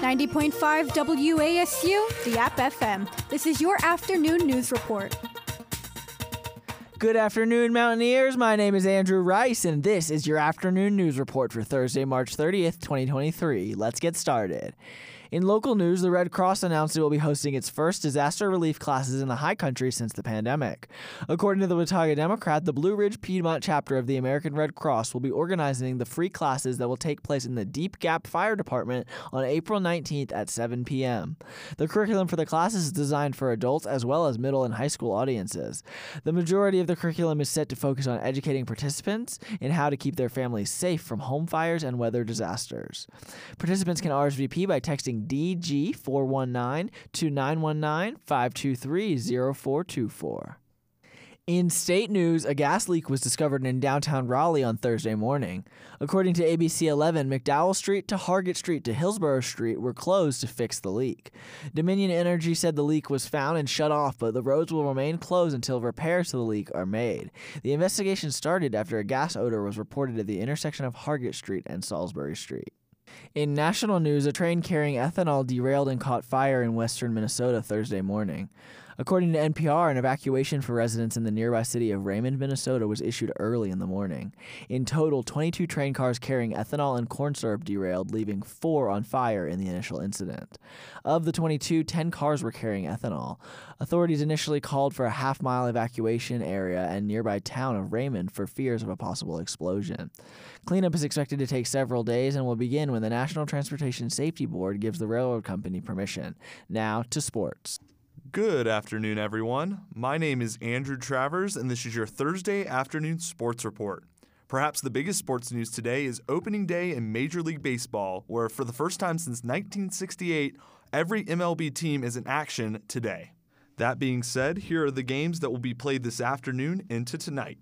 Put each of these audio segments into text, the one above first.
90.5 WASU, the App FM. This is your afternoon news report. Good afternoon, Mountaineers. My name is Andrew Rice, and this is your afternoon news report for Thursday, March 30th, 2023. Let's get started. In local news, the Red Cross announced it will be hosting its first disaster relief classes in the high country since the pandemic. According to the Watauga Democrat, the Blue Ridge Piedmont chapter of the American Red Cross will be organizing the free classes that will take place in the Deep Gap Fire Department on April 19th at 7 p.m. The curriculum for the classes is designed for adults as well as middle and high school audiences. The majority of the curriculum is set to focus on educating participants in how to keep their families safe from home fires and weather disasters. Participants can RSVP by texting DG419 to 919 523 0424. In state news, a gas leak was discovered in downtown Raleigh on Thursday morning. According to ABC 11, McDowell Street to Hargett Street to Hillsborough Street were closed to fix the leak. Dominion Energy said the leak was found and shut off, but the roads will remain closed until repairs to the leak are made. The investigation started after a gas odor was reported at the intersection of Hargett Street and Salisbury Street. In national news, a train carrying ethanol derailed and caught fire in western Minnesota Thursday morning. According to NPR, an evacuation for residents in the nearby city of Raymond, Minnesota was issued early in the morning. In total, 22 train cars carrying ethanol and corn syrup derailed, leaving four on fire in the initial incident. Of the 22, 10 cars were carrying ethanol. Authorities initially called for a half mile evacuation area and nearby town of Raymond for fears of a possible explosion. Cleanup is expected to take several days and will begin when the National Transportation Safety Board gives the railroad company permission. Now to sports. Good afternoon, everyone. My name is Andrew Travers, and this is your Thursday afternoon sports report. Perhaps the biggest sports news today is opening day in Major League Baseball, where for the first time since 1968, every MLB team is in action today. That being said, here are the games that will be played this afternoon into tonight.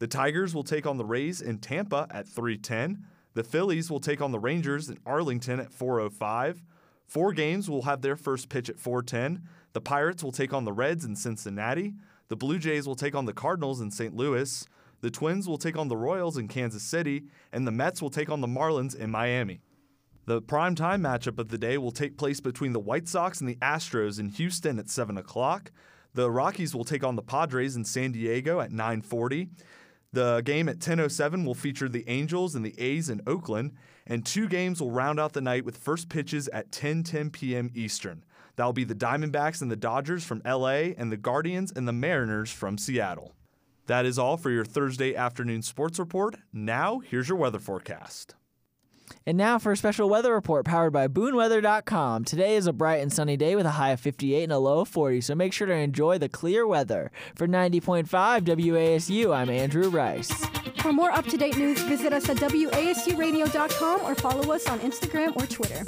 The Tigers will take on the Rays in Tampa at 310. The Phillies will take on the Rangers in Arlington at 405. Four games will have their first pitch at 410. The Pirates will take on the Reds in Cincinnati. The Blue Jays will take on the Cardinals in St. Louis. The Twins will take on the Royals in Kansas City. And the Mets will take on the Marlins in Miami. The primetime matchup of the day will take place between the White Sox and the Astros in Houston at 7 o'clock. The Rockies will take on the Padres in San Diego at 940. The game at 10:07 will feature the Angels and the A's in Oakland, and two games will round out the night with first pitches at 10:10 p.m. Eastern. That'll be the Diamondbacks and the Dodgers from LA and the Guardians and the Mariners from Seattle. That is all for your Thursday afternoon sports report. Now, here's your weather forecast. And now for a special weather report powered by booneweather.com. Today is a bright and sunny day with a high of 58 and a low of 40, so make sure to enjoy the clear weather. For 90.5 WASU, I'm Andrew Rice. For more up to date news, visit us at WASUradio.com or follow us on Instagram or Twitter.